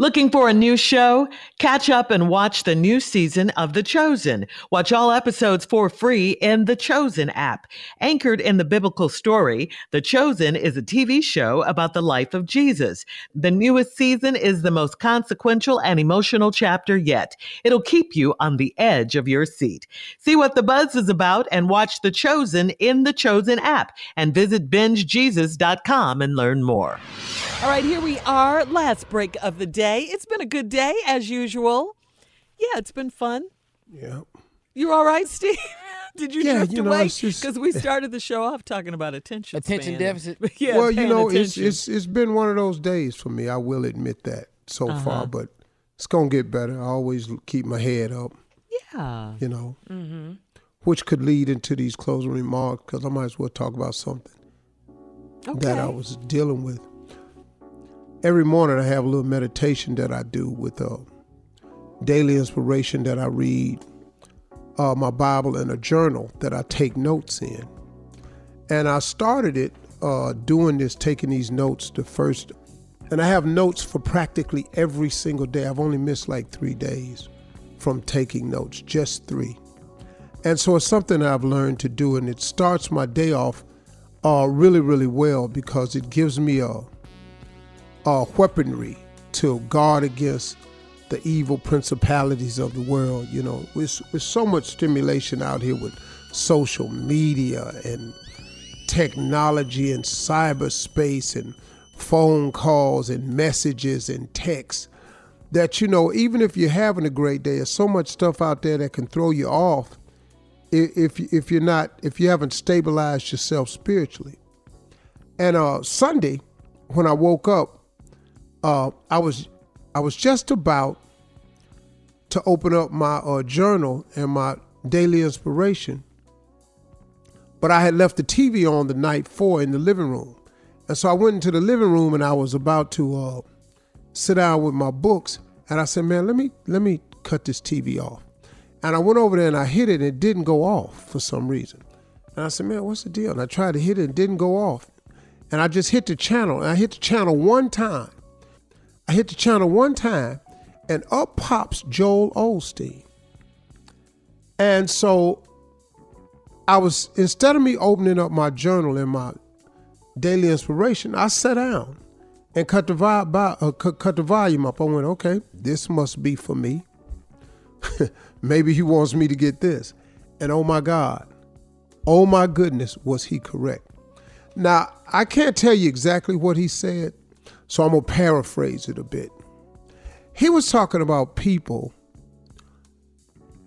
Looking for a new show? Catch up and watch the new season of The Chosen. Watch all episodes for free in The Chosen app. Anchored in the biblical story, The Chosen is a TV show about the life of Jesus. The newest season is the most consequential and emotional chapter yet. It'll keep you on the edge of your seat. See what the buzz is about and watch The Chosen in The Chosen app and visit bingejesus.com and learn more. All right, here we are. Last break of the day. It's been a good day as usual. Yeah, it's been fun. Yeah. You're all right, Steve? Did you Yeah, drift you know, away? Because we started the show off talking about attention Attention span. deficit? yeah, well, you know, it's, attention. it's it's been one of those days for me. I will admit that so Uh-huh. far, but it's gonna get better. I always keep my head up, yeah. you know, Mm-hmm. which could lead into these closing remarks because I might as well talk about something that I was dealing with. Every morning, I have a little meditation that I do with uh, daily inspiration that I read, uh, my Bible, and a journal that I take notes in. And I started it uh, doing this, taking these notes the first, and I have notes for practically every single day. I've only missed like three days from taking notes, just three. And so it's something I've learned to do, and it starts my day off uh, really, really well because it gives me a, a weaponry to guard against the evil principalities of the world. You know, with, with so much stimulation out here with social media and technology and cyberspace and phone calls and messages and texts that you know even if you're having a great day there's so much stuff out there that can throw you off if if you're not if you haven't stabilized yourself spiritually and uh sunday when i woke up uh i was i was just about to open up my uh, journal and my daily inspiration but I had left the TV on the night for in the living room. And so I went into the living room and I was about to uh, sit down with my books. And I said, man, let me let me cut this TV off. And I went over there and I hit it and it didn't go off for some reason. And I said, man, what's the deal? And I tried to hit it and it didn't go off. and I just hit the channel. And I hit the channel one time. I hit the channel one time, and up pops Joel Osteen. And so I was, instead of me opening up my journal and my daily inspiration, I sat down and cut the, vibe by, uh, cut, cut the volume up. I went, okay, this must be for me. Maybe he wants me to get this. And oh my God, oh my goodness, was he correct? Now, I can't tell you exactly what he said, so I'm going to paraphrase it a bit. He was talking about people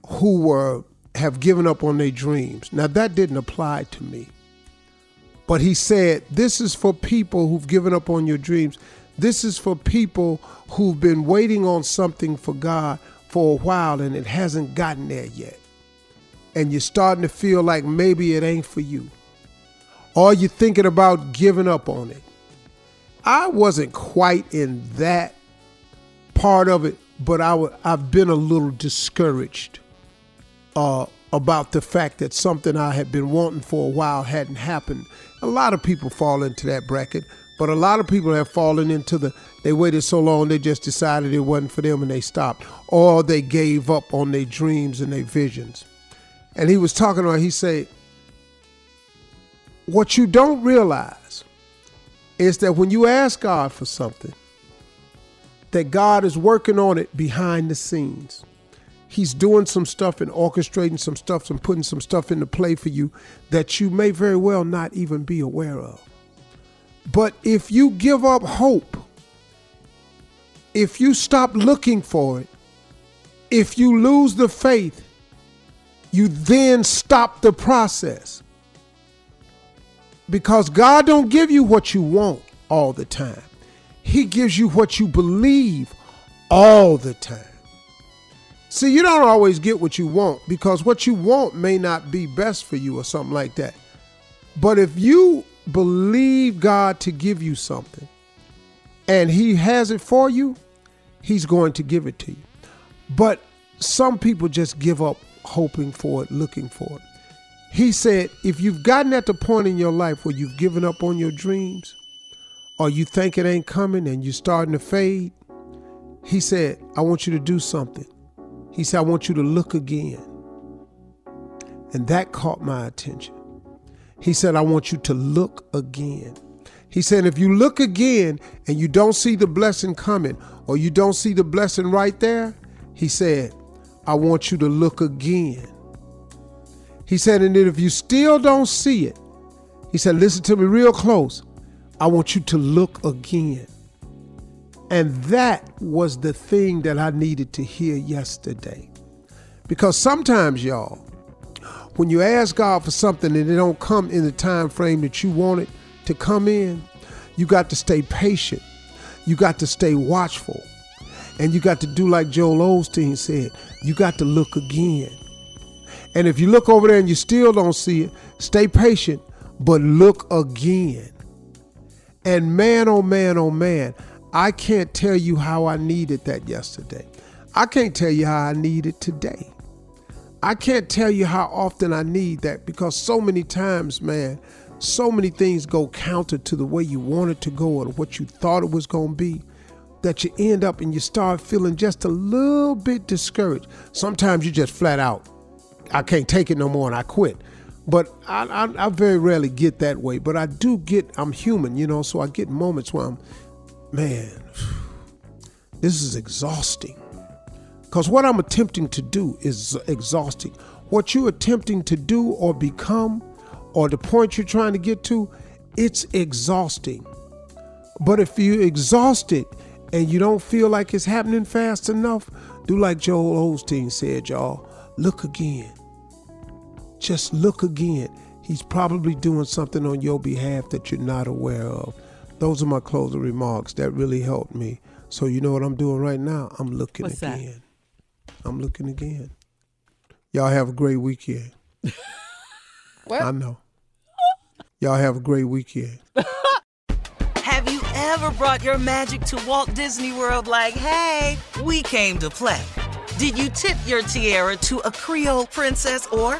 who were have given up on their dreams. Now that didn't apply to me. But he said, This is for people who've given up on your dreams. This is for people who've been waiting on something for God for a while and it hasn't gotten there yet. And you're starting to feel like maybe it ain't for you. Or you're thinking about giving up on it. I wasn't quite in that part of it, but i w- I've been a little discouraged uh, about the fact that something I had been wanting for a while hadn't happened a lot of people fall into that bracket, but a lot of people have fallen into the they waited so long they just decided it wasn't for them and they stopped, or they gave up on their dreams and their visions. And he was talking about, he said, What you don't realize is that when you ask God for something, that God is working on it behind the scenes he's doing some stuff and orchestrating some stuff and putting some stuff into play for you that you may very well not even be aware of. But if you give up hope, if you stop looking for it, if you lose the faith, you then stop the process. Because God don't give you what you want all the time. He gives you what you believe all the time. See, you don't always get what you want because what you want may not be best for you or something like that. But if you believe God to give you something and He has it for you, He's going to give it to you. But some people just give up hoping for it, looking for it. He said, if you've gotten at the point in your life where you've given up on your dreams, or you think it ain't coming and you're starting to fade, he said, I want you to do something. He said, I want you to look again. And that caught my attention. He said, I want you to look again. He said, if you look again and you don't see the blessing coming or you don't see the blessing right there, he said, I want you to look again. He said, and if you still don't see it, he said, listen to me real close. I want you to look again. And that was the thing that I needed to hear yesterday. Because sometimes, y'all, when you ask God for something and it don't come in the time frame that you want it to come in, you got to stay patient. You got to stay watchful. And you got to do like Joel Osteen said, you got to look again. And if you look over there and you still don't see it, stay patient, but look again. And man, oh man, oh man, I can't tell you how I needed that yesterday. I can't tell you how I need it today. I can't tell you how often I need that because so many times, man, so many things go counter to the way you want it to go or what you thought it was going to be that you end up and you start feeling just a little bit discouraged. Sometimes you just flat out, I can't take it no more and I quit. But I, I, I very rarely get that way. But I do get, I'm human, you know, so I get moments where I'm man, this is exhausting. Because what I'm attempting to do is exhausting. What you're attempting to do or become, or the point you're trying to get to, it's exhausting. But if you're exhausted and you don't feel like it's happening fast enough, do like Joel Osteen said, y'all. Look again. Just look again. He's probably doing something on your behalf that you're not aware of. Those are my closing remarks. That really helped me. So you know what I'm doing right now? I'm looking What's again. That? I'm looking again. Y'all have a great weekend. what? I know. Y'all have a great weekend. have you ever brought your magic to Walt Disney World like, hey, we came to play? Did you tip your tiara to a Creole princess or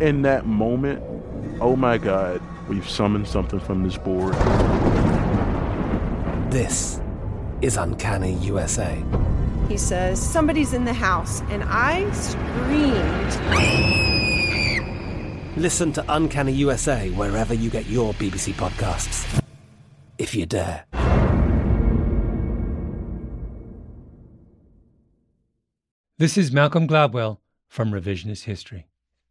in that moment, oh my God, we've summoned something from this board. This is Uncanny USA. He says, Somebody's in the house, and I screamed. Listen to Uncanny USA wherever you get your BBC podcasts, if you dare. This is Malcolm Gladwell from Revisionist History.